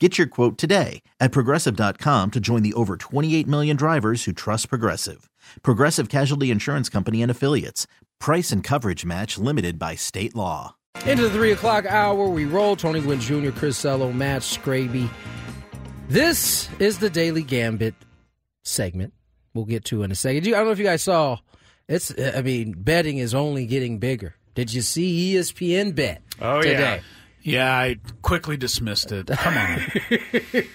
Get your quote today at progressive.com to join the over 28 million drivers who trust Progressive. Progressive Casualty Insurance Company and Affiliates. Price and coverage match limited by state law. Into the three o'clock hour, we roll. Tony Gwynn Jr., Chris Ello, Matt Scraby. This is the Daily Gambit segment. We'll get to in a second. I don't know if you guys saw. It's. I mean, betting is only getting bigger. Did you see ESPN bet Oh, today? yeah. Yeah, I quickly dismissed it. Come on.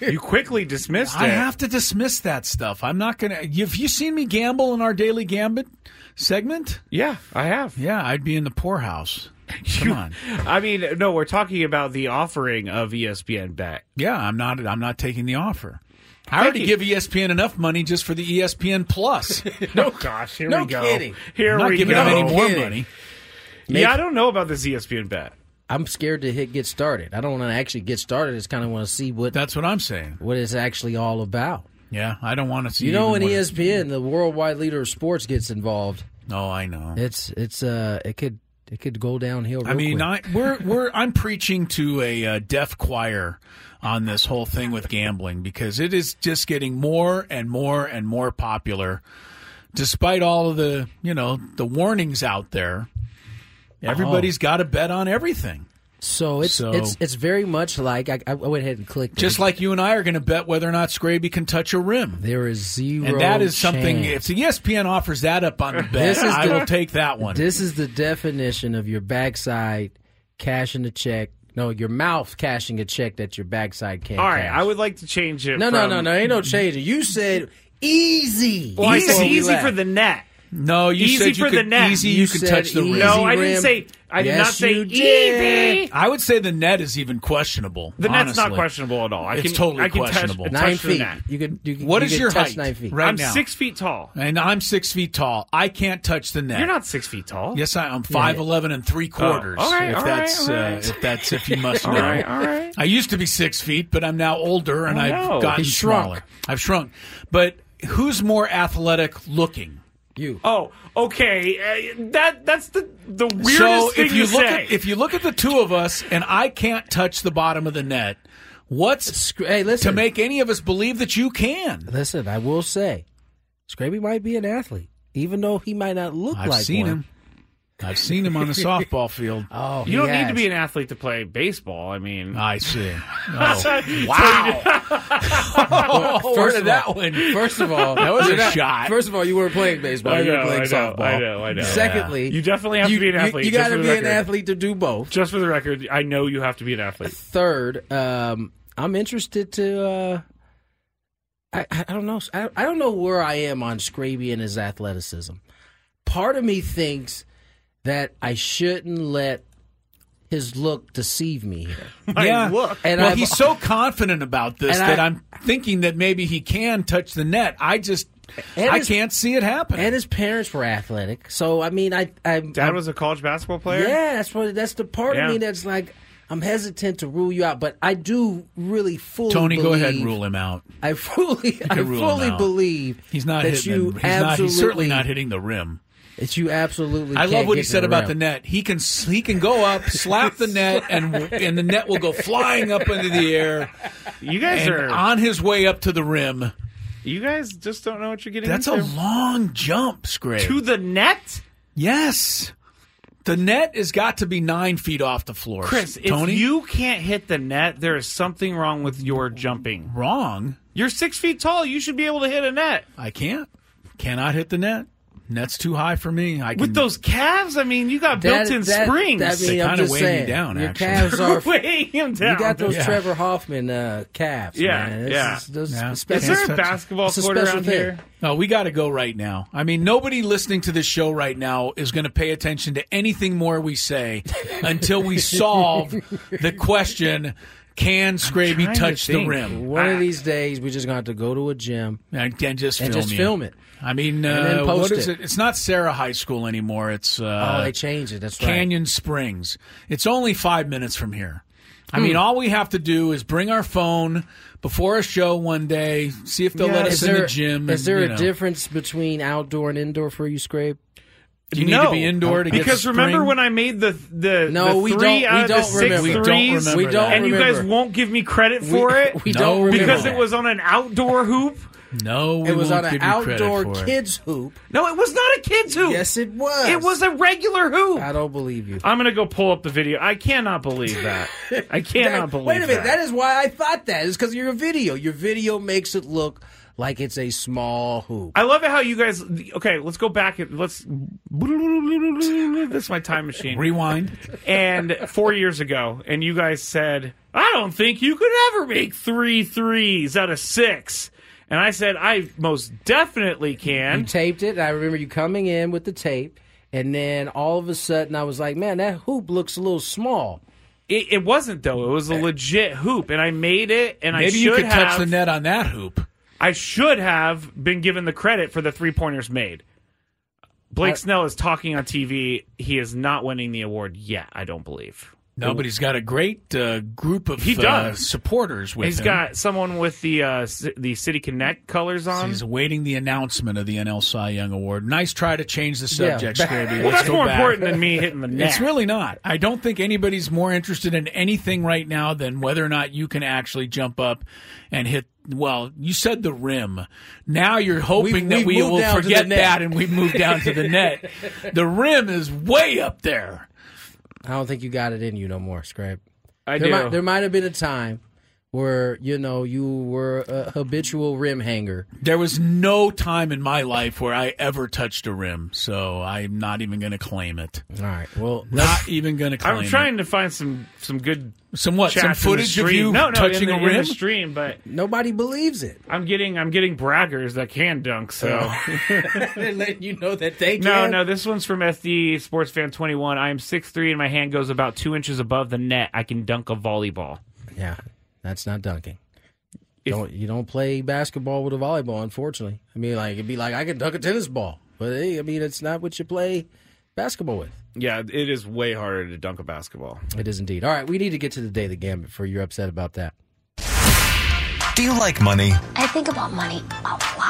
You quickly dismissed it. I have to dismiss that stuff. I'm not going to. Have you seen me gamble in our daily gambit segment? Yeah, I have. Yeah, I'd be in the poorhouse. Come on. I mean, no, we're talking about the offering of ESPN Bet. Yeah, I'm not. I'm not taking the offer. I already you. give ESPN enough money just for the ESPN Plus. No, gosh, here No we go. kidding. Here I'm not we giving go. them any more kidding. money. Yeah, I don't know about this ESPN Bet. I'm scared to hit get started. I don't want to actually get started. I just kind of want to see what That's what I'm saying. what it's actually all about. Yeah, I don't want to see. You know, when ESPN, the worldwide leader of sports, gets involved, Oh, I know. it's it's uh it could it could go downhill. I mean. I, we're we're I'm preaching to a uh, deaf choir on this whole thing with gambling because it is just getting more and more and more popular, despite all of the you know the warnings out there. Everybody's got to bet on everything, So it's So- it's it's very much like I, I went ahead and clicked. just it. like you and I are going to bet whether or not Scraby can touch a rim. there is zero. And that is something. chance. If the ESPN offers that up on the bet, This is I the- will take that one. This is the definition of your backside cashing a check. No, your mouth cashing a check that your backside can't. All right, cash. I would like to change it. No, no, from- no, no. Ain't no changing. You said easy. Well, I said easy for the net. No, you Easy said you for could the net. easy. You You, could touch the easy. rim. No, I didn't say. I did Yes, not say easy. I would say the net is even questionable. The net's not questionable at all. I It's can, totally I can questionable. Touch, nine touch the feet. net. You could. You, could- What you is could your touch height? Nine feet. Right I'm now. six feet tall. and I'm six feet tall. I can't touch the net. You're not six feet tall. Yes, I, I'm five eleven and three quarters. all right, if all right, that's all uh, right. if that's if you must know. right, all right. I used to be six feet, but I'm now older and I I've know. gotten smaller. I've shrunk. But who's more athletic looking? You. Oh, okay. Uh, that that's the the weirdest so thing if you to look say. at if you look at the two of us and I can't touch the bottom of the net, what's Sc- Hey, listen. to make any of us believe that you can? Listen, I will say, Scraby might be an athlete, even though he might not look I've like seen one. him. I've seen him on the softball field. Oh, you don't need to be an athlete to play baseball. I mean, I see. Oh, Well, first of that all- one? First of all, That was a not- shot. First of all, you weren't playing baseball. I you were know, playing I know, softball. I know, I know. Secondly, you definitely have you, to be an athlete. You, just got to for the be an athlete to do both. Just for the record, I know you have to be an athlete. Third, um, I'm interested to. Uh, I, I don't know. I, I don't know where I am on Scraby and his athleticism. Part of me thinks that I shouldn't let his look deceive me here. yeah. look. And well, I've- he's so confident about this that I- I, am thinking that maybe he can touch the net. I just, And I his- can't see it happen. And his parents were athletic, so I mean, I, I Dad was a college basketball player. Yeah, that's what. That's the part Yeah. of me that's like. I'm hesitant to rule you out, but I do really fully. Tony, go ahead and rule him out. I fully, I can rule him fully believe He's not that hitting. you him. He's, not, absolutely. he's certainly not hitting the rim. That you absolutely. I love can't what he get to said about the net. He can he can go up, slap the net, and and the net will go flying up into the air. You guys And are. on his way up to the rim. you guys just don't know what you're getting That's a long jump, Scrape. to the net. Yes. The net has got to be nine feet off the floor. Chris, Tony, if you can't hit the net, there is something wrong with your jumping. wrong. You're six feet tall. You should be able to hit a net. I can't. Cannot hit the net. Net's too high for me. I can, With those calves, I mean, you got That- built-in that- springs. That, They mean, I'm kinda just weigh me saying, down, Your actually. calves are. weighing him down. You got those Yeah. Trevor Hoffman uh, calves. Yeah, man. It's- yeah. it's- those Yeah. special- Is there a basketball it's a court special around thing. here? No, we got to go right now. I mean, nobody listening to this show right now is going to pay attention to anything more we say until we solve the question: Can Scraby trying to touch the think. rim? One I- of these days, we're just going to have to go to a gym And, and just and film just you. film it. I mean, uh, post what is it. it? It's not Sarah High School anymore. It's uh, oh, they changed it. That's right. Canyon Springs. It's only five minutes from here. I Hmm. mean, all we have to do is bring our phone before a show one day, see if they'll Yeah. let us Is in the gym. is and, there you a know. difference between outdoor and indoor for you, Scrape? Do you need no, to be indoor to because the remember when I made the the No, the we three don't- out we of the don't six remember. We don't threes, remember We don't and you guys won't give me credit for it We No, don't we remember because it was on an outdoor hoop. No, we It was won't on an give you credit outdoor kids hoop. No, it was not a kids hoop. Yes, it was. It was a regular hoop. I don't believe you. I'm gonna go pull up the video. I cannot believe that. I cannot believe That- believe. Wait a minute. That. That is why I thought that. Is because your video. Your video makes it look like it's a small hoop. I love it how you guys. Okay, let's go back. and Let's. This is my time machine. Rewind. and four years ago, and you guys said, I don't think you could ever make three threes out of six. And I said, I most definitely can. You can. taped it. And I remember you coming in with the tape, and then all of a sudden I was like, "Man, that hoop looks a little small." It, it wasn't though; it was a eh. legit hoop, and I made it. And I Maybe should you could have, touch the net on that hoop. I should have been given the credit for the three pointers made. Blake I- Snell is talking on TV. He is not winning the award yet. I don't believe. No, but he's got a great uh, group of He uh, supporters with He's him. got someone with the uh, C- the City Connect colors on. He's awaiting the announcement of the NL Cy Young Award. Nice try to change the subject, Yeah. Scraby. well, that's go more back. important than me hitting the net. It's really not. I don't think anybody's more interested in anything right now than whether or not you can actually jump up and hit. Well, you said the rim. Now you're hoping We- that we we will down to the forget that and we move down to the net. The rim is way up there. I don't think you got it in you no more, Scrape. I There do. might, there might have been a time where you know you were a habitual rim hanger. There was no time in my life where I ever touched a rim, so I'm not even going to claim it. All right. Well, Not even going to claim it. I'm trying to find some some good. Some what? Some chats in the footage of you no, no, touching in the, a rim? in the stream, but nobody believes it. I'm getting I'm getting braggers that can dunk. So oh. They're letting you know that they no, can. no, no, this one's from SD Sports Fan 21. I am 6'3", and my hand goes about two inches above the net. I can dunk a volleyball. Yeah, that's not dunking. If- don't you don't play basketball with a volleyball? Unfortunately, I mean, like it'd be like I can dunk a tennis ball, but hey, I mean, it's not what you play basketball with. Yeah, it is way harder to dunk a basketball. It is indeed. All right, we need to get to the day of the gambit for you're upset about that. Do you like money? I think about money a lot.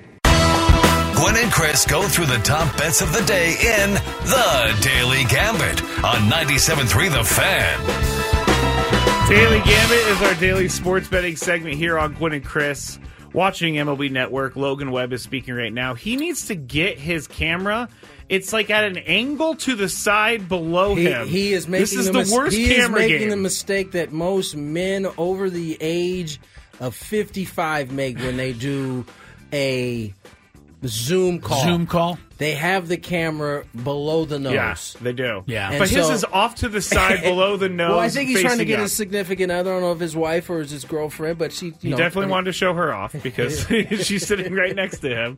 Gwynn and Chris go through the top bets of the day in The Daily Gambit on 97.3 The Fan. Daily Gambit is our daily sports betting segment here on Gwynn and Chris. Watching MLB Network, Logan Webb is speaking right now. He needs to get his camera. It's like at an angle to the side below He, him. he is making this is the, the mis- worst he camera is making game. the mistake that most men over the age of 55 make when they do a Zoom call. Zoom call. They have the camera below the nose. yeah, they do. Yeah. And but his is off to the side below the nose. Well, I think he's trying to get up. his significant other. I don't know if his wife or his girlfriend, but she. You He know, definitely I mean, wanted to show her off because she's sitting right next to him.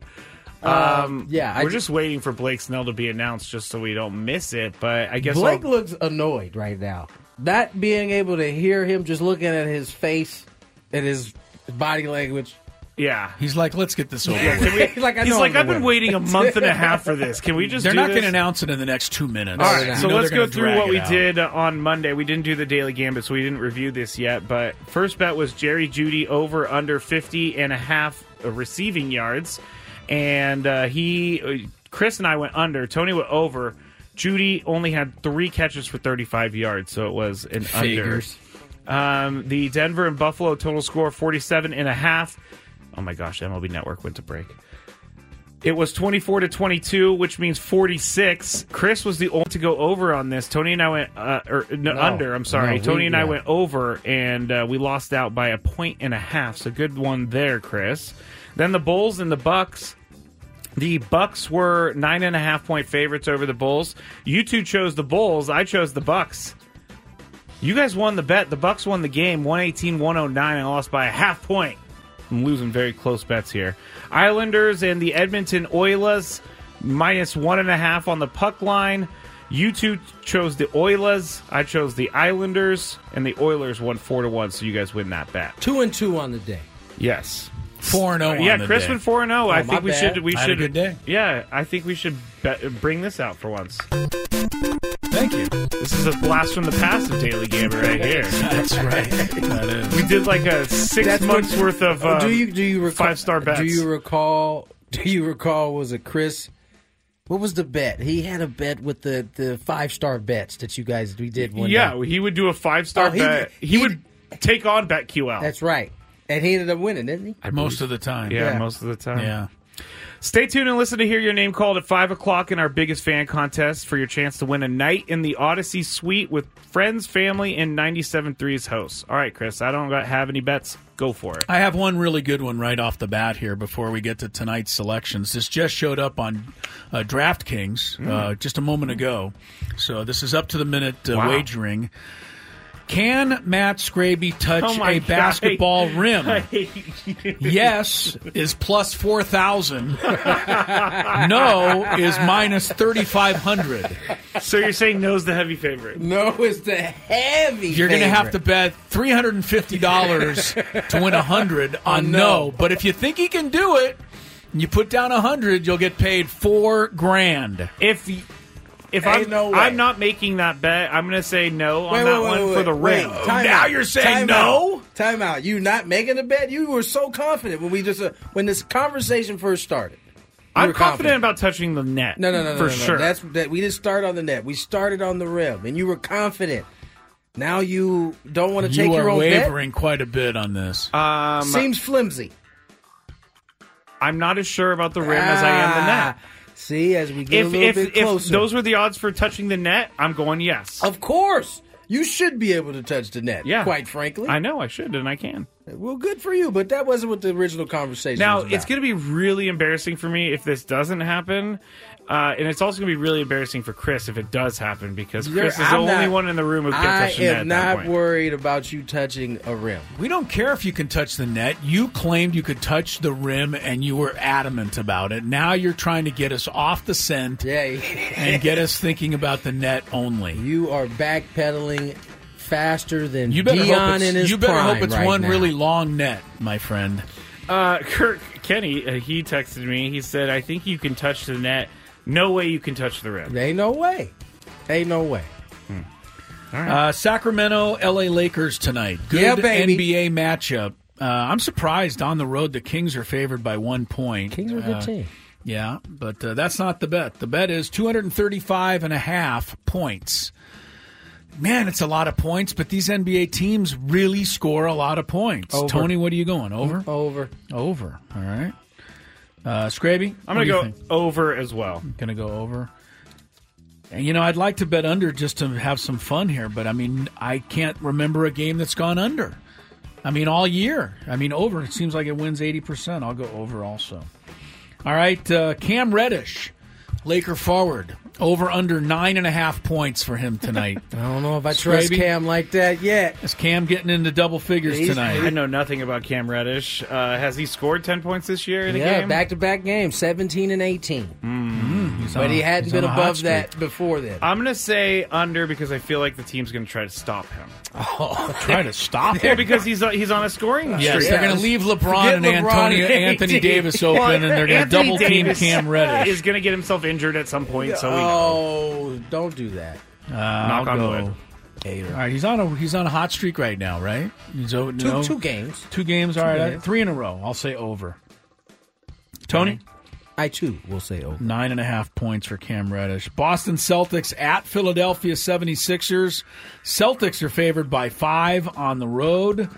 Um, yeah, we're ju- just waiting for Blake Snell to be announced just so we don't miss it. But I guess Blake I'll- looks annoyed right now. Not being able to hear him, just looking at his face and his body language. Yeah. He's like, let's get this over Yeah, with. can we- He's like, I he's like, I've been winner." waiting a month and a half for this. Can we just They're not going to announce it in the next two minutes. All right, so let's go through what we out. did on Monday. We didn't do the daily gambit, so we didn't review this yet. But first bet was Jerry Jeudy over under 50 and a half receiving yards. And uh, he, uh, Chris and I went under. Tony went over. Jeudy only had three catches for 35 yards, so it was an Figures. under. Um, the Denver and Buffalo total score 47 and a half. Oh my gosh, MLB Network went to break. It was 24 to 22, which means 46. Chris was the only to go over on this. Tony and I went uh, or no, No. under. I'm sorry. No, Tony we- and I went over, and uh, we lost out by a point and a half. So good one there, Chris. Then the Bulls and the Bucks. The Bucks were nine and a half point favorites over the Bulls. You two chose the Bulls. I chose the Bucks. You guys won the bet. The Bucks won the game 118-109 and lost by a half point. I'm losing very close bets here. Islanders and the Edmonton Oilers minus one and a half on the puck line. You two chose the Oilers. I chose the Islanders, and the Oilers won four to one. So you guys win that bet. Two and two on the day. Yes. Four and oh zero. yeah, Chris day. went four and zero. I Oh, think we bad. should. We I had a should. good day. Yeah, I think we should bet, bring this out for once. Thank you. This is a blast from the past of Daily Gamer right here. That's right. That is. We did like a six That's months what- worth of uh, do you do you recall, five star bets. Do you recall? Do you recall? Was it Chris? What was the bet? He had a bet with the, the five star bets that you guys we did one. yeah, day. he would do a five star Oh, he- bet. He, he- would take on BetQL. that's right. And he ended up winning, didn't he? Most of the time. yeah, yeah. most of the time. Yeah. Stay tuned and listen to hear your name called at 5 o'clock in our biggest fan contest for your chance to win a night in the Audacy Suite with friends, family, and 97.3's hosts. All right, Chris, I don't have any bets. Go for it. I have one really good one right off the bat here before we get to tonight's selections. This just showed up on uh, DraftKings uh, just a moment ago. So this is up to the minute uh, Wow. wagering. Can Matt Scraby touch Oh a God. basketball rim? Yes is plus 4,000. no is minus 3,500. So you're saying no's the heavy favorite? No, is the heavy. You're going to have to bet $350 to win 100 on no. no. But if you think he can do it, you put down 100, you'll get paid 4 grand. If if Ain't I'm no way. I'm not making that bet, I'm going to say no on Wait, that wait, one wait, for the wait, rim. wait. Time now out. you're saying Time no? out. Time out. You not making a bet? You were so confident when we just uh, when this conversation first started. You I'm were confident about touching the net. No, no, no, no, for no, no. sure. That's that. We didn't start on the net. We started on the rim, and you were confident. Now you don't want to take your own bet. you your are own wavering quite a bit on this. um. Seems flimsy. I'm not as sure about the rim as I am the net. Ah, See, as we get a If little if bit if closer, those were the odds for touching the net, I'm going yes. of course, you should be able to touch the net. Yeah. quite frankly. I know I should and I can. well, good for you, but that wasn't what the original conversation. Now it's going to be really embarrassing for me if this doesn't happen, uh, and it's also going to be really embarrassing for Chris if it does happen because You're- Chris is I'm the only not- one in the room who can I touch the net. am at that not point. worried about you touching a rim. We don't care if you can touch the net. You claimed you could touch the rim and you were adamant about it. Now you're trying to get us off the scent Yeah, and get us thinking about the net only. you are backpedaling faster than You better Deion hope in it's, his you better prime hope it's right one now. really long net, my friend. Uh, Kirk Kenney, uh, he texted me. He said, "I think you can touch the net. No way you can touch the rim." Ain't no way. Ain't no way. Uh, Sacramento, LA Lakers tonight. Good Yeah, baby. NBA matchup. Uh, I'm surprised on the road the Kings are favored by one point. Kings are a good Uh, team. Yeah, but uh, that's not the bet. The bet is 235 and a half points. Man, it's a lot of points, but these NBA teams really score a lot of points. Over. Tony, what are you going? Over? Over. Over. All right. Uh, Scraby? I'm going to go think? over as well. Going to go over. And, you know, I'd like to bet under just to have some fun here, but I mean, I can't remember a game that's gone under. I mean, all year. I mean, over. It seems like it wins 80%. I'll go over also. All right, uh, Cam Reddish, Laker forward. Over under nine and a half points for him tonight. I don't know if I trust Scraby? Cam like that yet. Is Cam getting into double figures He's- tonight? I know nothing about Cam Reddish. Uh, has he scored 10 points this year in Yeah, back to back games, 17 and 18. Mm, He's but on- he hadn't been on a hot above that before then. I'm gonna say under because I feel like the team's gonna try to stop him. Oh, Try to stop Yeah, him. because he's he's on a scoring Yes, streak. they're going to leave LeBron Forget and LeBron Antonio, and Anthony Davis open, Well, and they're going to Anthony double team Davis Cam Reddish. Is going to get himself injured at some point, so we know. oh, don't do that. Uh, Knock I'll on go. wood. Hater. All right, he's on a he's on a hot streak right now, right? He's over, Two, no, two games. two games. All right, games. three in a row. I'll say over. Tony, I too will say over. nine and a half points for Cam Reddish. Boston Celtics at Philadelphia 76ers. Celtics are favored by five on the road.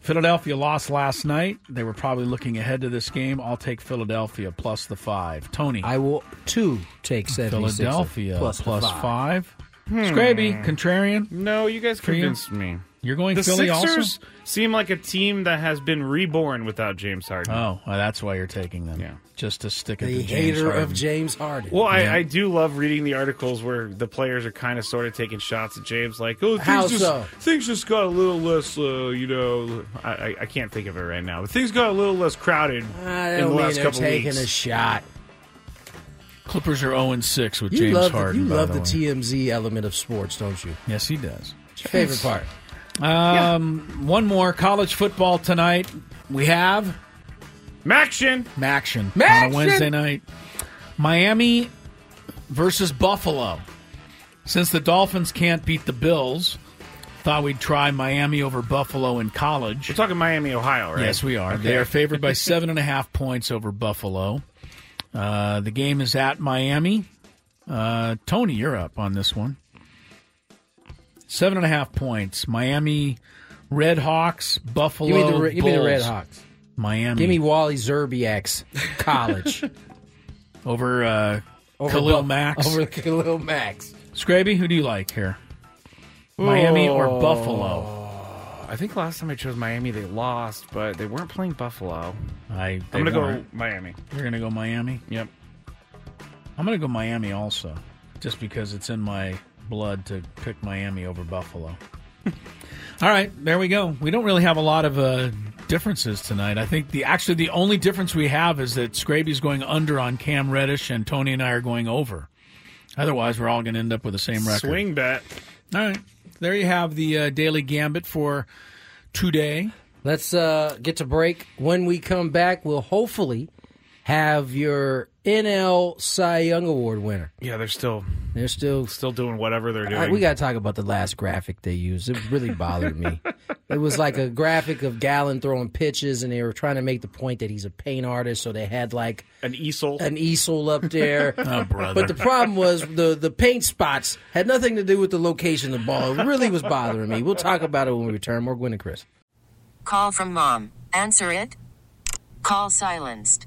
Philadelphia lost last night. They were probably looking ahead to this game. I'll take Philadelphia plus the five. Tony, I will too take 76 Philadelphia plus, plus, the five. five. Hmm. Scraby, contrarian. No, you guys For you? convinced me. You're going The Philly Sixers seem like a team that has been reborn without James Harden. Oh, well, that's why you're taking them. Yeah. Just to stick it The to James hater Harden. of James Harden. Well, Yeah. I, I do love reading the articles where the players are kind of sort of taking shots at James, like, "Oh, things How just so? things just got a little less, uh, you know." I, I, I can't think of it right now, but things got a little less crowded I in don't the mean last they're couple taking weeks. a shot. Clippers are 0 6 with You James love Harden. the, you by love the the way. TMZ element of sports, don't you? Yes, he does. It's your favorite part. Um, One more college football tonight. We have MACtion. MACtion, on a Wednesday night. Miami versus Buffalo. Since the Dolphins can't beat the Bills, thought we'd try Miami over Buffalo in college. We're talking Miami, Ohio, right? Yes, we are. They are favored by seven and a half points over Buffalo. Uh, the game is at Miami. Uh, Tony, you're up on this one. Seven and a half points. Miami Red Hawks, Buffalo. Give me the, give me the Red Hawks. Miami. Give me Wally Szczerbiak's college. over uh, Over Khalil Bu- Mack's. Over Khalil Mack's. Scraby, who do you like here? Miami or Buffalo? I think last time I chose Miami, they lost, but they weren't playing Buffalo. I, I'm gonna go Miami. You're gonna go Miami. Yep. I'm going to go Miami also, just because it's in my blood to pick Miami over Buffalo. All right, there we go. We don't really have a lot of uh, differences tonight. I think the actually the only difference we have is that Scraby's going under on Cam Reddish, and Tony and I are going over. Otherwise, we're all going to end up with the same record. Swing bet. All right, there you have the uh, daily gambit for today. Let's uh, get to break. When we come back, we'll hopefully have your NL Cy Young Award winner. Yeah, they're still They're still. still doing whatever they're doing. I, we got to talk about the last graphic they used. It really bothered me. It was like a graphic of Gallen throwing pitches, and they were trying to make the point that he's a paint artist. So they had like an easel. an easel up there. Oh, brother. But the problem was the the paint spots had nothing to do with the location of the ball. It really was bothering me. We'll talk about it when we return. More Gwynn and Chris. Call from mom. Answer it. Call silenced.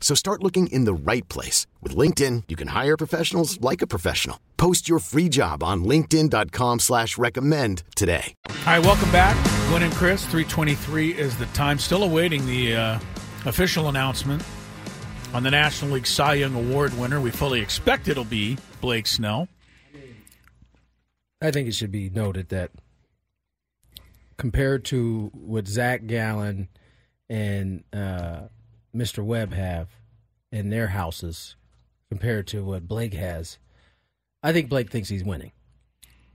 So start looking in the right place. With LinkedIn, you can hire professionals like a professional. Post your free job on linkedin.com slash recommend today. All right, welcome back. Gwynn and Chris, 323 is the time. Still awaiting the uh, official announcement on the National League Cy Young Award winner. We fully expect it'll be Blake Snell. I think it should be noted that compared to what Zach Gallen and uh, Mr. Webb have in their houses compared to what Blake has, I think Blake thinks he's winning.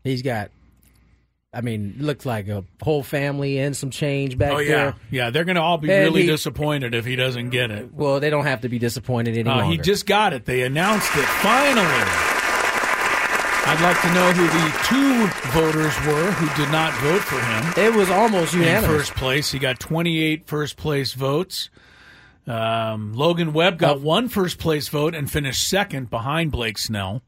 He's got, I mean, looks like a whole family and some change back oh yeah, there. yeah. They're going to all be And really he- disappointed if he doesn't get it. Well, they don't have to be disappointed any Uh, he just got it. They announced it finally. I'd like to know who the two voters were who did not vote for him. It was almost in unanimous. first place. He got 28 first place votes. Um, Logan Webb got one first place vote and finished second behind Blake Snell.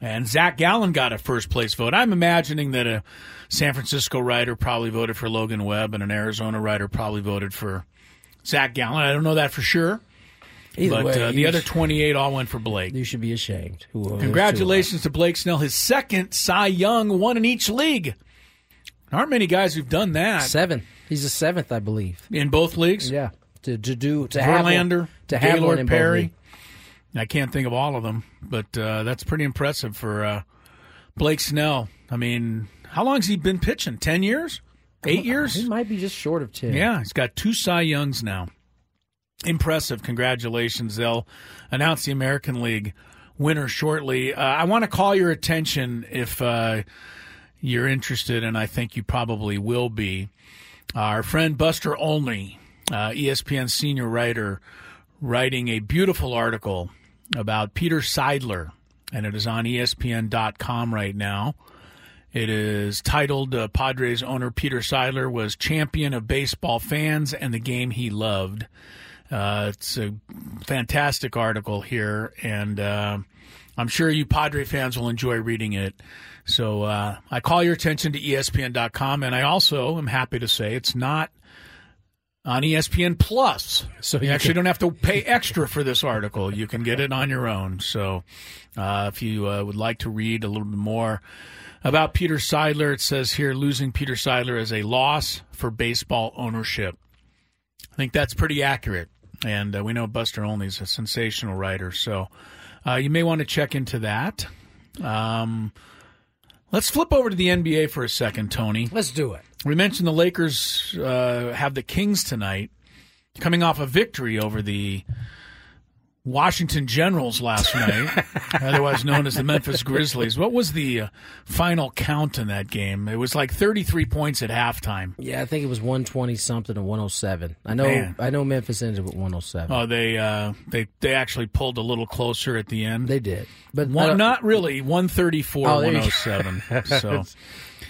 And Zach Gallen got a first place vote. I'm imagining that a San Francisco writer probably voted for Logan Webb and an Arizona writer probably voted for Zach Gallen. I don't know that for sure. Either but way, uh, the other 28 all went for Blake. You should be ashamed. Congratulations to Blake Snell, his second Cy Young, one in each league. There aren't many guys who've done that. Seven. He's the seventh, I believe. In both leagues? Yeah. To, to do to have Verlander, one, to have one in Perry. I can't think of all of them, but uh, that's pretty impressive for uh, Blake Snell. I mean, how long has he been pitching? Ten years? Eight years? He might be just short of ten. Yeah, he's got two Cy Youngs now. Impressive. Congratulations. They'll announce the American League winner shortly. Uh, I want to call your attention if uh, you're interested, and I think you probably will be. Our friend Buster Olney, uh, ESPN senior writer, writing a beautiful article about Peter Seidler, and it is on ESPN.com right now. It is titled uh, Padres owner Peter Seidler was champion of baseball fans and the game he loved. Uh, it's a fantastic article here, and uh, I'm sure you Padre fans will enjoy reading it. So uh, I call your attention to ESPN.com, and I also am happy to say it's not on ESPN Plus. So you you actually can- don't have to pay extra for this article. You can get it on your own. So uh, if you uh, would like to read a little bit more about Peter Seidler, it says here losing Peter Seidler is a loss for baseball ownership. I think that's pretty accurate. And uh, we know Buster Olney is a sensational writer. So uh, you may want to check into that. Um, let's flip over to the NBA for a second, Tony. Let's do it. We mentioned the Lakers uh, have the Kings tonight, coming off a victory over the Washington Generals last night, otherwise known as the Memphis Grizzlies. What was the uh, final count in that game? It was like 33 points at halftime. Yeah, I think it was one twenty something to one oh seven. I know. Man. I know Memphis ended with one oh seven. Oh, they uh, they they actually pulled a little closer at the end. They did, but One, don't- really. 134, Oh, there you go. 107. so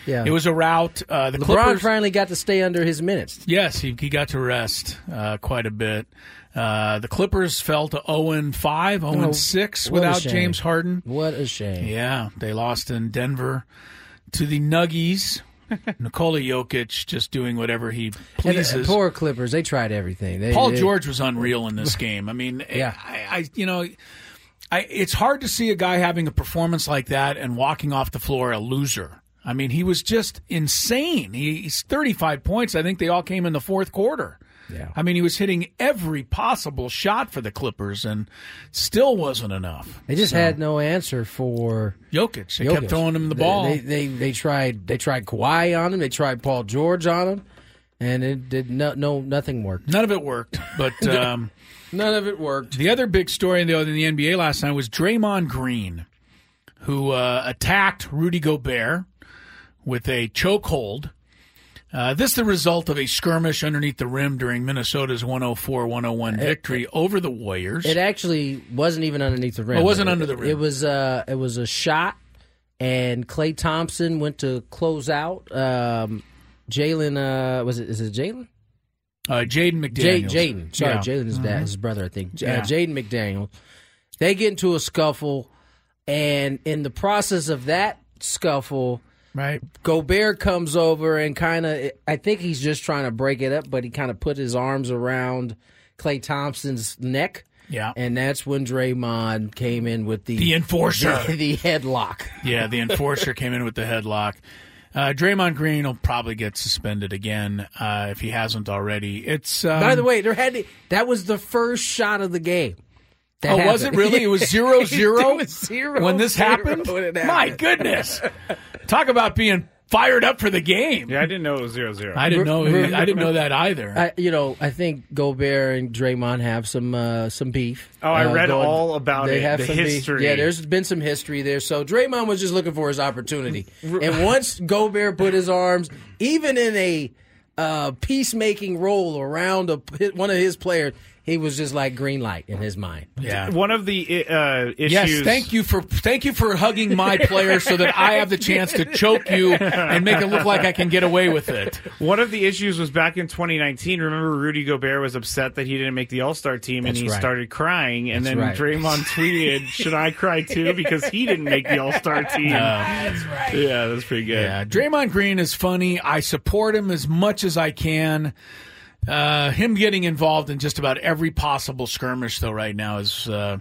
Yeah, it was a rout. Uh, the LeBron Clippers. finally got to stay under his minutes. Yes, he, he got to rest uh, quite a bit. Uh, the Clippers fell to 0 5, 0 Oh, 6 without. James Harden. What a shame. Yeah, they lost in Denver to the Nuggies. Nikola Jokic just doing whatever he And, pleases. uh, poor Clippers. They tried everything. They, Paul they- George was unreal in this game. I mean, Yeah. I, I you know, I it's hard to see a guy having a performance like that and walking off the floor a loser. I mean, he was just insane. He, he's 35 points. I think they all came in the fourth quarter. Yeah. I mean, he was hitting every possible shot for the Clippers and still wasn't enough. They just So, had no answer for Jokic. They Jokic. kept throwing him the They- ball. They, they they tried they tried Kawhi on him. They tried Paul George on him, and it did no, no nothing worked. None of it worked. But um, None of it worked. The other big story in the, in the NBA last night was Draymond Green, who uh, attacked Rudy Gobert with a chokehold. Uh, this is the result of a skirmish underneath the rim during Minnesota's 104-101 victory over the Warriors. It actually wasn't even underneath the rim. It wasn't under the rim. It was uh it was a shot, and Klay Thompson went to close out. Um, Jalen uh was it is it Jalen? uh, Jaden Jay, McDaniels. Jaden. Sorry, Yeah. Jalen is dad, Mhm. his brother, I think. J- Yeah. Uh, Jaden McDaniel. They get into a scuffle, and in the process of that scuffle, right, Gobert comes over and kind of. I think he's just trying to break it up, but he kind of put his arms around Klay Thompson's neck. Yeah. And that's when Draymond came in with the The enforcer. the, the headlock. Yeah, the enforcer came in with the headlock. Uh, Draymond Green will probably get suspended again uh, if he hasn't already. It's um, By the way, there had to, that was the first shot of the game. That oh, was it really? It was zero zero It was zero when this zero happened. when it My goodness! Talk about being fired up for the game. Yeah, I didn't know it was 0-0. I didn't know. Re- I didn't know that either. I, you know, I think Gobert and Draymond have some uh, some beef. Oh, I Uh, read going- all about they it, Have the some beef. history. Yeah, there's been some history there. So Draymond was just looking for his opportunity, and once Gobert put his arms, even in a uh, peacemaking role around a, one of his players, he was just like green light in his mind. Yeah. One of the uh, issues. Yes, thank you for thank you for hugging my player so that I have the chance to choke you and make it look like I can get away with it. One of the issues was back in 2019. Remember, Rudy Gobert was upset that he didn't make the All Star team, and That's he right. started crying. And That's then right. Draymond tweeted, "Should I cry too?" Because he didn't make the All Star team. that's right. Yeah, that's pretty good. Yeah, Draymond Green is funny. I support him as much as I can. Uh, him getting involved in just about every possible skirmish, though, right now is uh,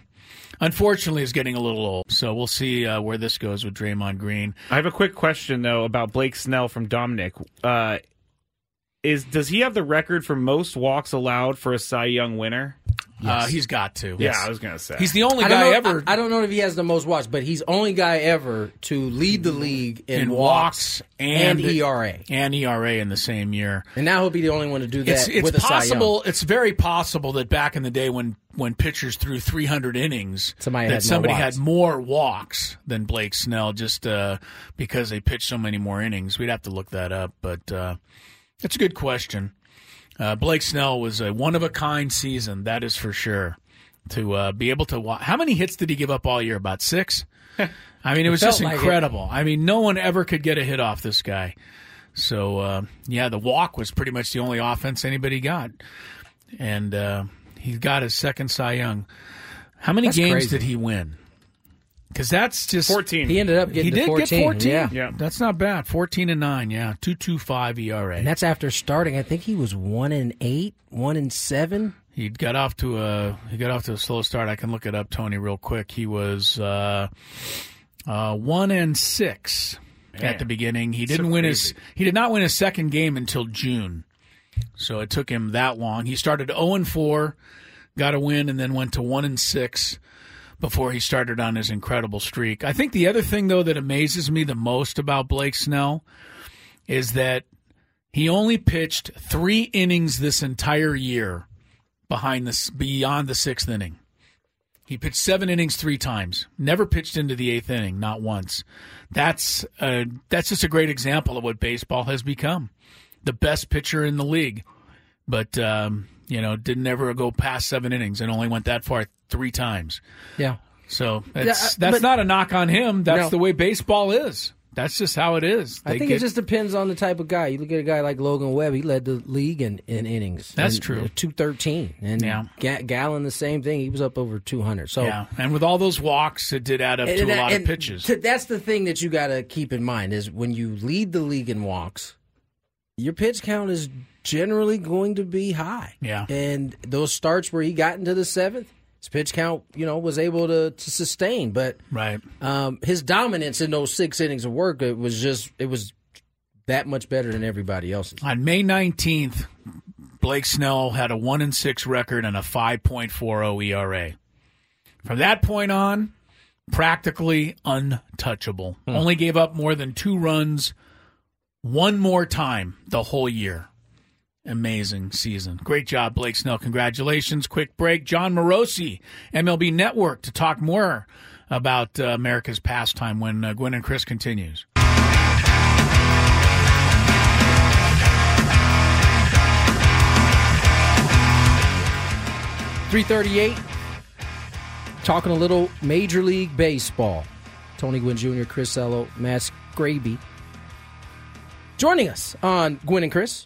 unfortunately is getting a little old. So we'll see uh, where this goes with Draymond Green. I have a quick question though about Blake Snell from Dominic. Uh, is does he have the record for most walks allowed for a Cy Young winner? Uh, he's got to. Yeah, I was gonna say He's the only guy know, ever I, I don't know if he has the most walks, but he's only guy ever to lead the league in, in walks, walks and, and ERA. and ERA in the same year. And now he'll be the only one to do that It's, it's with a Cy Young. possible. It's very possible that back in the day when when pitchers threw 300 innings, Somebody that had more somebody walks. had more walks than Blake Snell, just uh, because they pitched so many more innings. We'd have to look that up, but uh, it's a good question. Uh, Blake Snell was a one of a kind season, that is for sure. To uh, be able to watch, how many hits did he give up all year? About six. I mean, it was felt just like it. incredible. I mean, no one ever could get a hit off this guy. So uh, yeah, the walk was pretty much the only offense anybody got, and uh, he got his second Cy Young. How many That's games crazy. did he win? Because that's just 14. He ended up He getting did to 14. get fourteen. Yeah. Yeah. that's not bad. Fourteen and nine. Yeah, two two five ERA. And that's after starting. I think he was one and eight, one and seven. He got off to a he got off to a slow start. I can look it up, Tony, real quick. He was uh, uh, one and six at the beginning. He didn't So win crazy. his he did not win his second game until June, so it took him that long. He started zero and four, got a win, and then went to one and six before he started on his incredible streak. I think the other thing though that amazes me the most about Blake Snell is that he only pitched three innings this entire year behind this beyond the sixth inning. He pitched seven innings three times. Never pitched into the eighth inning, not once. That's that's just a great example of what baseball has become. The best pitcher in the league, but um, you know didn't ever go past seven innings and only went that far three times. Yeah. So Yeah, that's uh, that's not a knock on him. That's No. the way baseball is. That's just how it is. I think get- it just depends on the type of guy. You look at a guy like Logan Webb; he led the league in, in innings. That's And, true. uh, Two thirteen, and Yeah. Ga- Gallen the same thing. He was up over two hundred. So yeah, and with all those walks, it did add up to And- a lot of pitches. to- that's the thing that you got to keep in mind is when you lead the league in walks, your pitch count is generally going to be high. Yeah. And those starts where he got into the seventh, his pitch count, you know, was able to, to sustain. But right. um, his dominance in those six innings of work, it was just, it was that much better than everybody else's. On May 19th, Blake Snell had a 1 and 6 record and a 5.40 ERA. From that point on, practically untouchable. Only gave up more than 2 runs one more time the whole year. Amazing season. Great job, Blake Snell. Congratulations. Quick break. Jon Morosi, MLB Network, to talk more about uh, America's pastime when uh, Gwynn and Chris continues. 338, talking a little Major League Baseball. Tony Gwynn Jr., Chris Ello, Matt Scraby. Joining us on Gwynn and Chris,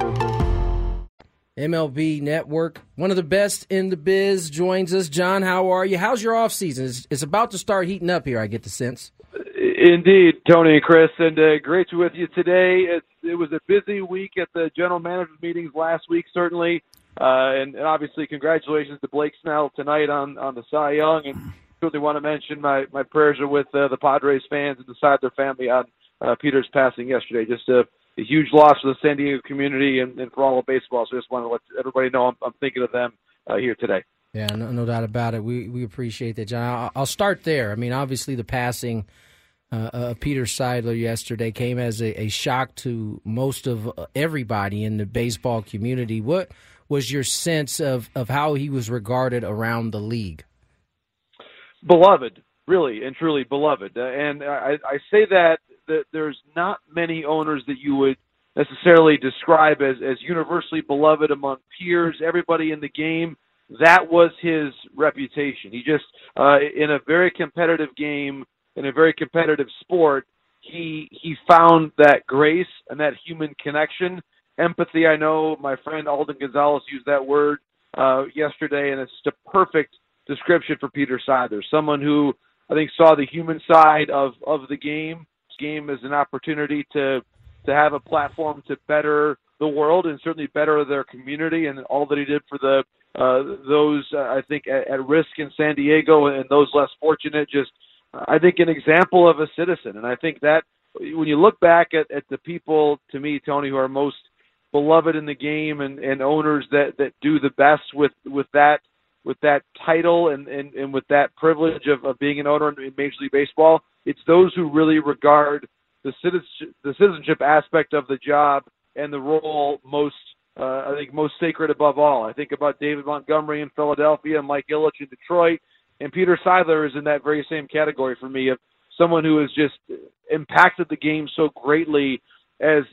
MLB Network, one of the best in the biz, joins us. Jon, how are you? How's your off season? It's, it's about to start heating up here. I get the sense. Indeed, Tony and Chris, and uh, great to be with you today. It, it was a busy week at the general managers meetings last week, certainly, uh, and, and obviously congratulations to Blake Snell tonight on on the Cy Young, and certainly want to mention my my prayers are with uh, the Padres fans and the Seidler family on uh, Peter's passing yesterday. Just a a huge loss for the San Diego community and, and for all of baseball. So I just want to let everybody know I'm, I'm thinking of them uh, here today. Yeah, no, no, doubt about it. We we appreciate that, Jon. I'll, I'll start there. I mean, obviously, the passing uh, of Peter Seidler yesterday came as a, a, shock to most of uh, everybody in the baseball community. What was your sense of, of how he was regarded around the league? Beloved, really and truly beloved. Uh, and I, I say that that there's not many owners that you would necessarily describe as as universally beloved among peers, everybody in the game. That was his reputation. He just uh, in a very competitive game, in a very competitive sport, he he found that grace and that human connection, empathy. I know my friend Alden Gonzalez used that word uh, yesterday, and it's a perfect description for Peter Seidler, someone who I think saw the human side of of the game game as an opportunity to to have a platform to better the world and certainly better their community and all that he did for the uh, those uh, I think at, at risk in San Diego and those less fortunate. Just I think an example of a citizen, and I think that when you look back at, at the people to me, Tony, who are most beloved in the game and, and owners that that do the best with with that with that title and, and, and with that privilege of, of being an owner in Major League Baseball, it's those who really regard the citizenship, the citizenship aspect of the job and the role most, uh, I think, most sacred above all. I think about David Montgomery in Philadelphia and Mike Ilitch in Detroit, and Peter Seidler is in that very same category for me of someone who has just impacted the game so greatly as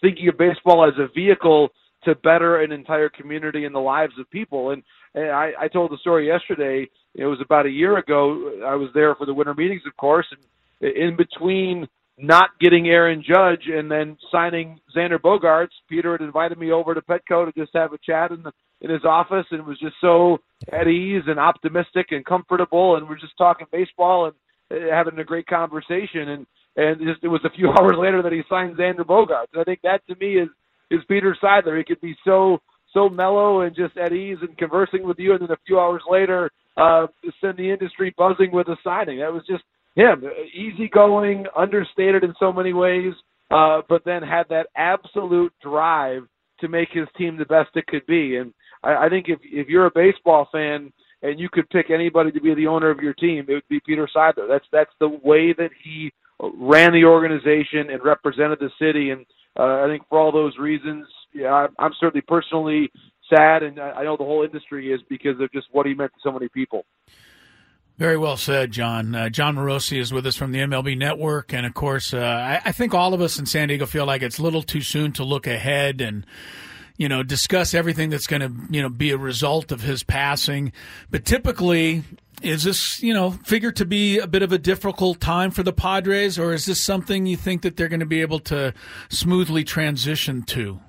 thinking of baseball as a vehicle to better an entire community and the lives of people. And, and I, I told the story yesterday. It was about a year ago. I was there for the winter meetings, of course, and in between not getting Aaron Judge and then signing Xander Bogaerts, Peter had invited me over to Petco to just have a chat in the in his office, and was just so at ease and optimistic and comfortable, and we're just talking baseball and uh, having a great conversation. And and just it was a few hours later that he signed Xander Bogaerts. And I think that to me is is Peter Seidler. He could be so so mellow and just at ease and conversing with you, and then a few hours later, uh, send the industry buzzing with a signing. That was just him, easygoing, understated in so many ways, uh, but then had that absolute drive to make his team the best it could be. And I, I think if if you're a baseball fan and you could pick anybody to be the owner of your team, it would be Peter Seidler. That's that's the way that he ran the organization and represented the city and I think for all those reasons, yeah, I'm, certainly personally sad, and I, know the whole industry is because of just what he meant to so many people. Very well said, Jon. Uh, Jon Morosi is with us from the MLB Network, and of course, uh, I, I, think all of us in San Diego feel like it's a little too soon to look ahead and you know discuss everything that's going to you know be a result of his passing. But typically, is this, you know, figure to be a bit of a difficult time for the Padres, or is this something you think that they're going to be able to smoothly transition to?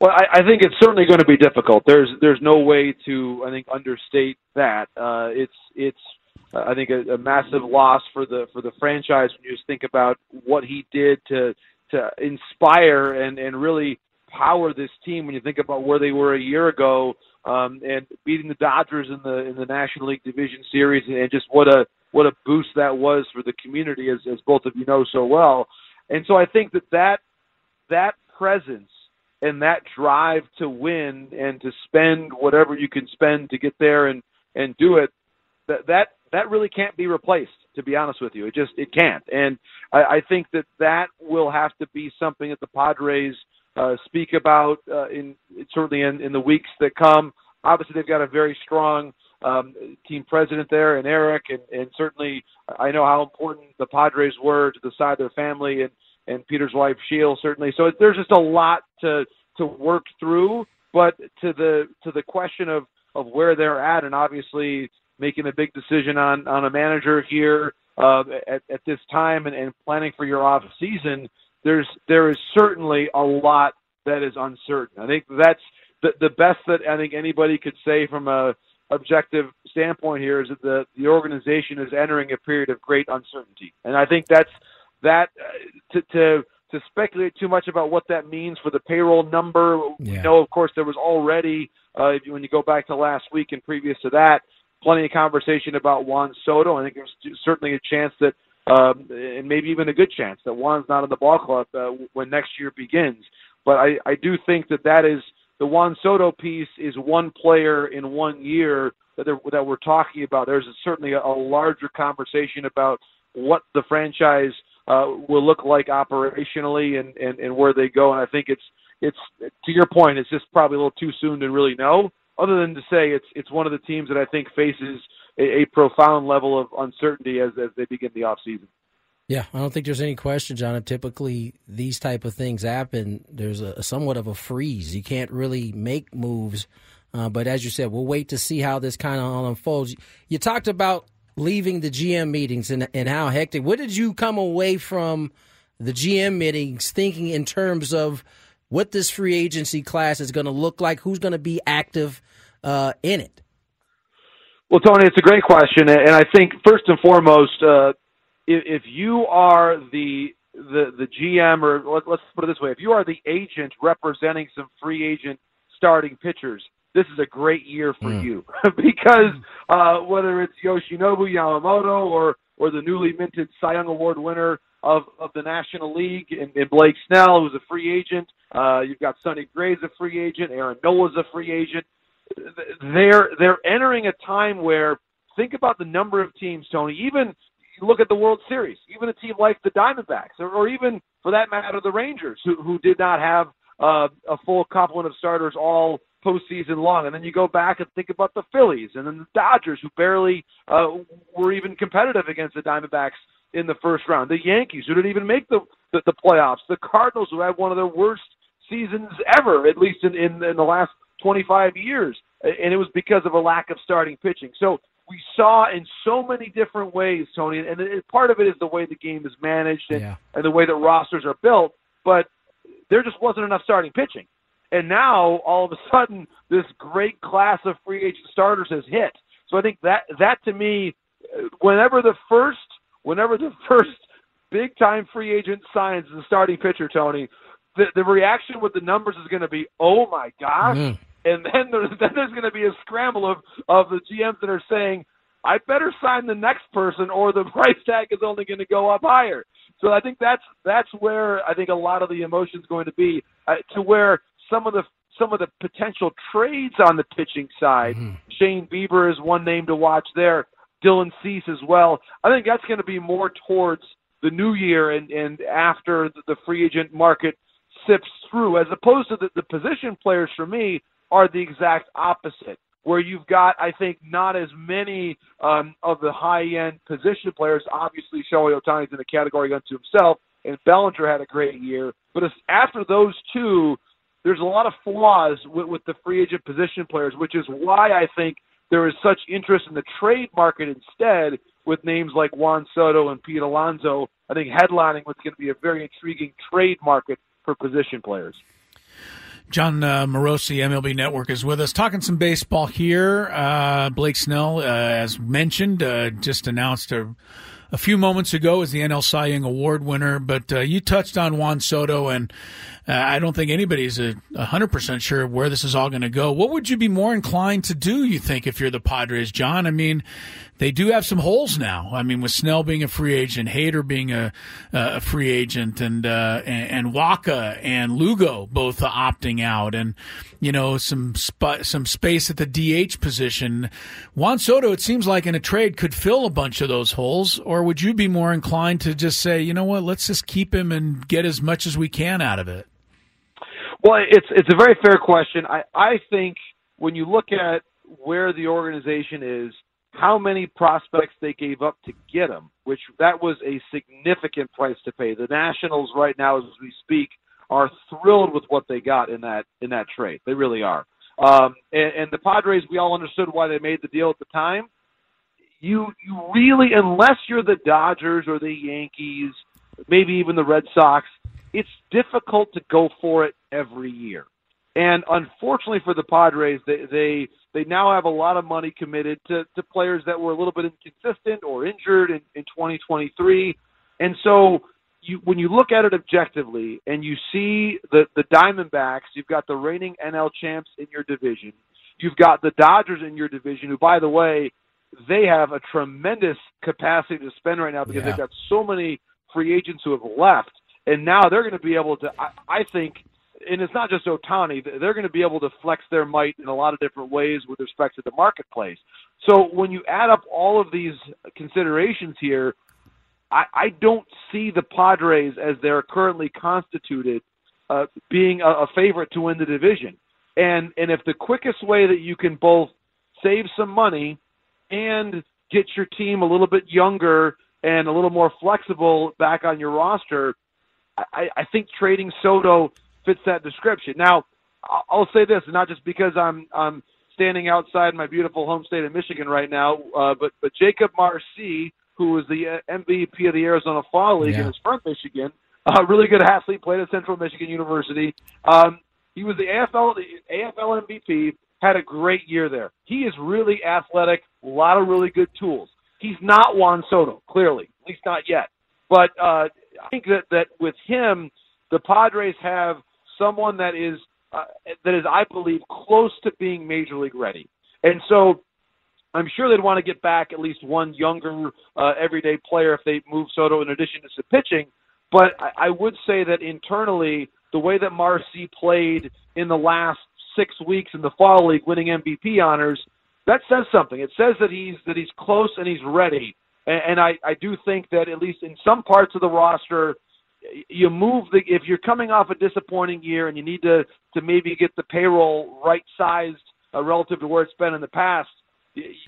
Well, I, I think it's certainly going to be difficult. There's there's no way to I think understate that. Uh, it's it's I think a, a massive loss for the for the franchise when you just think about what he did to to inspire and and really power this team. When you think about where they were a year ago, um, and beating the Dodgers in the in the National League Division Series, and just what a what a boost that was for the community, as as both of you know so well. And so I think that that that presence and that drive to win and to spend whatever you can spend to get there and and do it that that that really can't be replaced to be honest with you it just it can't and i, I think that that will have to be something that the padres uh, speak about uh, in certainly in, in the weeks that come obviously they've got a very strong um, team president there and eric and, and certainly i know how important the padres were to the Seidler family and and Peter's wife Sheel certainly. So there's just a lot to to work through. But to the to the question of of where they're at, and obviously making a big decision on on a manager here uh, at at this time, and, and planning for your off season, there's there is certainly a lot that is uncertain. I think that's the the best that I think anybody could say from a objective standpoint here is that the the organization is entering a period of great uncertainty, and I think that's that uh, to to to speculate too much about what that means for the payroll number. Yeah. We know, of course, there was already uh, when you go back to last week and previous to that, plenty of conversation about Juan Soto. I think there's certainly a chance that, um, and maybe even a good chance that Juan's not in the ball club uh, when next year begins. But I, I do think that that is the Juan Soto piece is one player in one year that that we're talking about. There's certainly a, a larger conversation about what the franchise uh, will look like operationally and, and, and where they go. And I think it's it's to your point, it's just probably a little too soon to really know. Other than to say it's it's one of the teams that I think faces a, a profound level of uncertainty as as they begin the off season. Yeah, I don't think there's any question, Jon. Typically, these type of things happen. There's a, a somewhat of a freeze. You can't really make moves. Uh, but as you said, we'll wait to see how this kind of all unfolds. You talked about leaving the GM meetings and, and how hectic. What did you come away from the GM meetings thinking in terms of what this free agency class is going to look like? Who's going to be active uh, in it? Well, Tony, it's a great question, and I think first and foremost, uh, if, if you are the the the GM, or let, let's put it this way, if you are the agent representing some free agent starting pitchers, this is a great year for mm. you because uh, whether it's Yoshinobu Yamamoto or or the newly minted Cy Young Award winner of of the National League and, and Blake Snell, who's a free agent. Uh, you've got Sonny Gray's a free agent. Aaron Nola's a free agent. They're they're entering a time where think about the number of teams, Tony. Even look at the World Series. Even a team like the Diamondbacks, or, or even for that matter, the Rangers, who who did not have uh, a full complement of starters all postseason long. And then you go back and think about the Phillies and then the Dodgers, who barely uh, were even competitive against the Diamondbacks in the first round. The Yankees, who didn't even make the, the, the playoffs. The Cardinals, who had one of their worst seasons ever, at least in, in, in the last 25 years. And it was because of a lack of starting pitching. So we saw in so many different ways, Tony, and it, part of it is the way the game is managed and, yeah. and the way that rosters are built. But there just wasn't enough starting pitching. And now all of a sudden this great class of free agent starters has hit. So I think that that to me, whenever the first whenever the first big time free agent signs the starting pitcher, Tony, the the reaction with the numbers is going to be, oh my gosh. Mm. And then there's then there's going to be a scramble of of the GMs that are saying, I better sign the next person, or the price tag is only going to go up higher. So I think that's that's where I think a lot of the emotion is going to be, uh, to where some of the some of the potential trades on the pitching side. Mm-hmm. Shane Bieber is one name to watch there. Dylan Cease as well. I think that's going to be more towards the new year and and after the free agent market sips through, as opposed to the, the position players for me are the exact opposite. Where you've got, I think, not as many um, of the high-end position players. Obviously, Shohei Ohtani's in a category unto himself, and Bellinger had a great year. But after those two, there's a lot of flaws with, with the free agent position players, which is why I think there is such interest in the trade market instead with names like Juan Soto and Pete Alonso. I think headlining what's going to be a very intriguing trade market for position players. Jon uh, Morosi, MLB Network, is with us talking some baseball here. Uh, Blake Snell, uh, as mentioned, uh, just announced a a few moments ago as the NL Cy Young Award winner. But uh, you touched on Juan Soto, and Uh, I don't think anybody's a hundred percent sure where this is all going to go. What would you be more inclined to do? You think if you're the Padres, Jon? I mean, they do have some holes now. I mean, with Snell being a free agent, Hader being a, a free agent, and uh, and, and Wacha and Lugo both opting out, and you know some sp- some space at the DH position. Juan Soto, it seems like in a trade could fill a bunch of those holes, or would you be more inclined to just say, you know what, let's just keep him and get as much as we can out of it? Well, it's it's a very fair question. I I think when you look at where the organization is how many prospects they gave up to get him, which that was a significant price to pay. The Nationals right now, as we speak, are thrilled with what they got in that in that trade. They really are. Um, and, and the Padres, we all understood why they made the deal at the time. You you really, unless you're the Dodgers or the Yankees, maybe even the Red Sox, it's difficult to go for it every year. And unfortunately for the Padres, they they they now have a lot of money committed to, to players that were a little bit inconsistent or injured in, in 2023. And so you, when you look at it objectively and you see the, the Diamondbacks, you've got the reigning NL champs in your division. You've got the Dodgers in your division, who, by the way, they have a tremendous capacity to spend right now because yeah. they've got so many free agents who have left. And now they're going to be able to, I, I think, and it's not just Ohtani. They're going to be able to flex their might in a lot of different ways with respect to the marketplace. So when you add up all of these considerations here, I, I don't see the Padres as they're currently constituted uh, being a, a favorite to win the division. And and if the quickest way that you can both save some money and get your team a little bit younger and a little more flexible back on your roster, I, I think trading Soto fits that description. Now, I'll say this, not just because I'm I'm standing outside my beautiful home state of Michigan right now, uh, but but Jakob Marsee, who was the uh, MVP of the Arizona Fall League yeah. and is from Michigan, a uh, really good athlete, played at Central Michigan University. Um, he was the AFL the AFL MVP, had a great year there. He is really athletic, a lot of really good tools. He's not Juan Soto, clearly, at least not yet. But uh, I think that that with him, the Padres have someone that is uh, that is, I believe, close to being major league ready. And so I'm sure they'd want to get back at least one younger uh, everyday player if they move Soto in addition to some pitching. But I, I would say that internally, the way that Marsee played in the last six weeks in the fall league, winning MVP honors, that says something. It says that he's that he's close and he's ready. And, and I, I do think that at least in some parts of the roster, you move the if you're coming off a disappointing year and you need to to maybe get the payroll right sized uh, relative to where it's been in the past,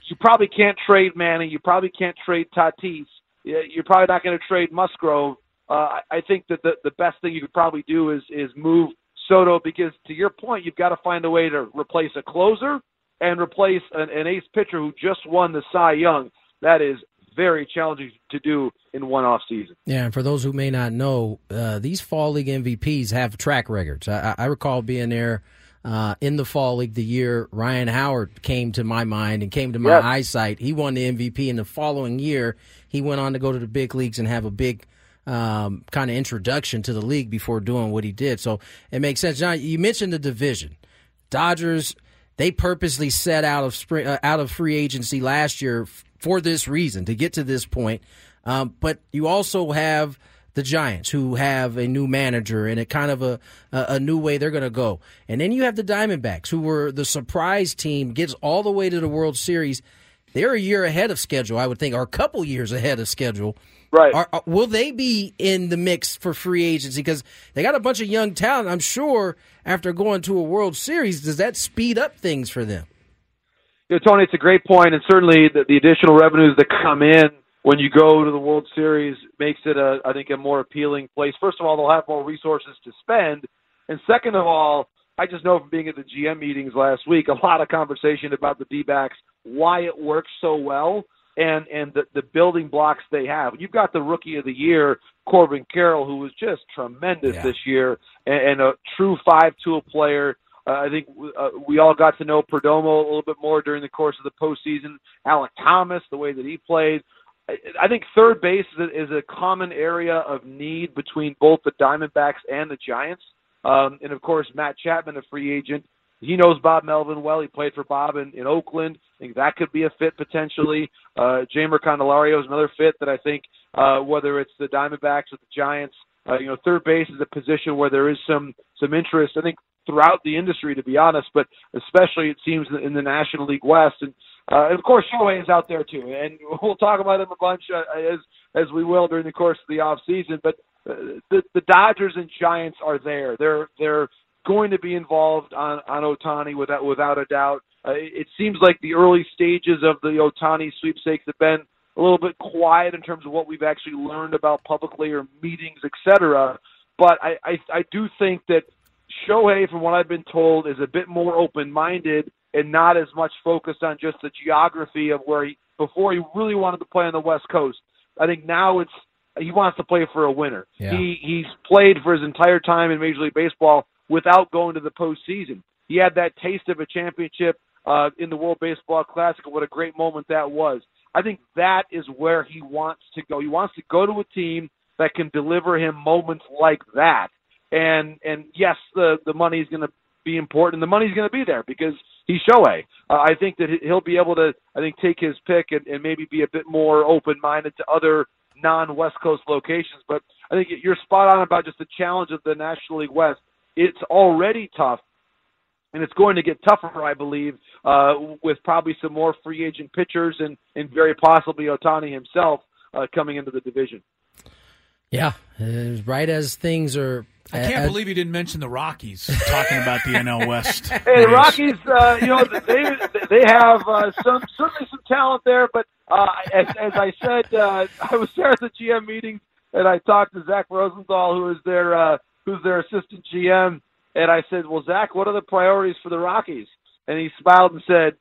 you probably can't trade Manning. You probably can't trade Tatis. You're probably not going to trade Musgrove. Uh, I think that the the best thing you could probably do is is move Soto because to your point, you've got to find a way to replace a closer and replace an, an ace pitcher who just won the Cy Young. That is very challenging to do in one off season. Yeah, and for those who may not know, uh, these fall league MVPs have track records. I, I recall being there uh, in the fall league the year Ryan Howard came to my mind and came to my yep. eyesight. He won the MVP, and the following year he went on to go to the big leagues and have a big. Um, kind of introduction to the league before doing what he did, so it makes sense. Jon, you mentioned the division. Dodgers, they purposely set out of spring, uh, out of free agency last year for this reason to get to this point. Um, but you also have the Giants who have a new manager and a kind of a a, new way they're going to go. And then you have the Diamondbacks who were the surprise team gets all the way to the World Series. They're a year ahead of schedule, I would think, or a couple years ahead of schedule. Right. Are, are, will they be in the mix for free agency? Because they got a bunch of young talent. I'm sure after going to a World Series, does that speed up things for them? you know, Tony, it's a great point, and certainly the, the additional revenues that come in when you go to the World Series makes it a, I think, a more appealing place. First of all, they'll have more resources to spend, and second of all, I just know from being at the GM meetings last week, a lot of conversation about the D-backs, why it works so well, and and the, the building blocks they have. You've got the rookie of the year, Corbin Carroll, who was just tremendous yeah. this year, and, and a true five-tool player uh, I think uh, we all got to know Perdomo a little bit more during the course of the postseason. Alek Thomas, the way that he played. I, think third base is a, common area of need between both the Diamondbacks and the Giants. Um, and of course, Matt Chapman, a free agent. He knows Bob Melvin well. He played for Bob in, in Oakland. I think that could be a fit potentially. Uh, Jeimer Candelario is another fit that I think, uh, whether it's the Diamondbacks or the Giants, uh, you know, third base is a position where there is some some interest. I think throughout the industry, to be honest, but especially it seems in the National League West. And, uh, and of course, Shohei is out there too, and we'll talk about him a bunch uh, as as we will during the course of the off season. But uh, the the Dodgers and Giants are there. They're they're going to be involved on on Ohtani without without a doubt. Uh, it seems like the early stages of the Ohtani sweepstakes have been a little bit quiet in terms of what we've actually learned about publicly or meetings, etc. But I, I I do think that Shohei, from what I've been told, is a bit more open-minded and not as much focused on just the geography of where he before he really wanted to play on the West Coast. I think now it's he wants to play for a winner. Yeah. He he's played for his entire time in Major League Baseball without going to the postseason. He had that taste of a championship uh, in the World Baseball Classic. And what a great moment that was. I think that is where he wants to go. He wants to go to a team that can deliver him moments like that. And and yes, the the money is going to be important. The money's going to be there because he's Shohei. Uh, I think that he'll be able to, I think, take his pick and, and maybe be a bit more open-minded to other non-West Coast locations. But I think you're spot on about just the challenge of the National League West. It's already tough, and it's going to get tougher, I believe, uh, with probably some more free agent pitchers and, and very possibly Ohtani himself uh, coming into the division. Yeah, right as things are. I can't believe you didn't mention the Rockies talking about the NL West. Hey, the Rockies, uh, you know, they they have uh, some certainly some talent there, but uh, as, as I said, uh, I was there at the GM meeting and I talked to Zach Rosenthal, who is their uh, who's their assistant GM, and I said, "Well, Zach, what are the priorities for the Rockies?" And he smiled and said,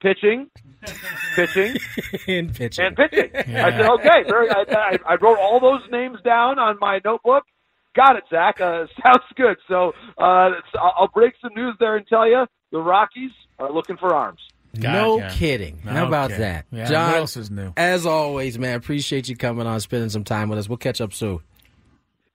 "Pitching, pitching, and pitching, and pitching." Yeah. I said, "Okay." Very, I, I, I wrote all those names down on my notebook. Got it, Zach. Uh, sounds good. So uh, I'll I'll break some news there and tell you the Rockies are looking for arms. No Gotcha. kidding. How about Okay. that? Yeah, Jon, what else is new? As always, man, appreciate you coming on, spending some time with us. We'll catch up soon.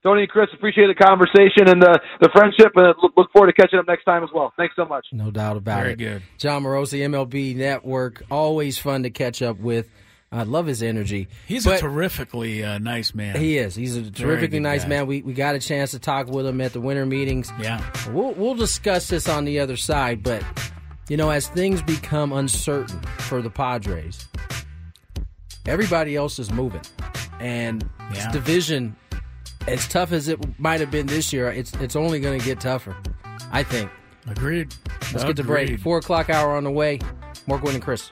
Tony and Chris, appreciate the conversation and the, the friendship, and look, look forward to catching up next time as well. Thanks so much. No doubt about Very it. Very good. Jon Morosi, MLB Network, always fun to catch up with. I love his energy. He's But a terrifically uh, nice man. He is. He's a terrifically nice guy. man. We we got a chance to talk with him at the winter meetings. Yeah. We'll we'll discuss this on the other side, but you know, as things become uncertain for the Padres, everybody else is moving. And this division, as tough as it might have been this year, it's it's only gonna get tougher. I think. Agreed. Let's get to break. Four o'clock hour on the way. More Gwynn and Chris.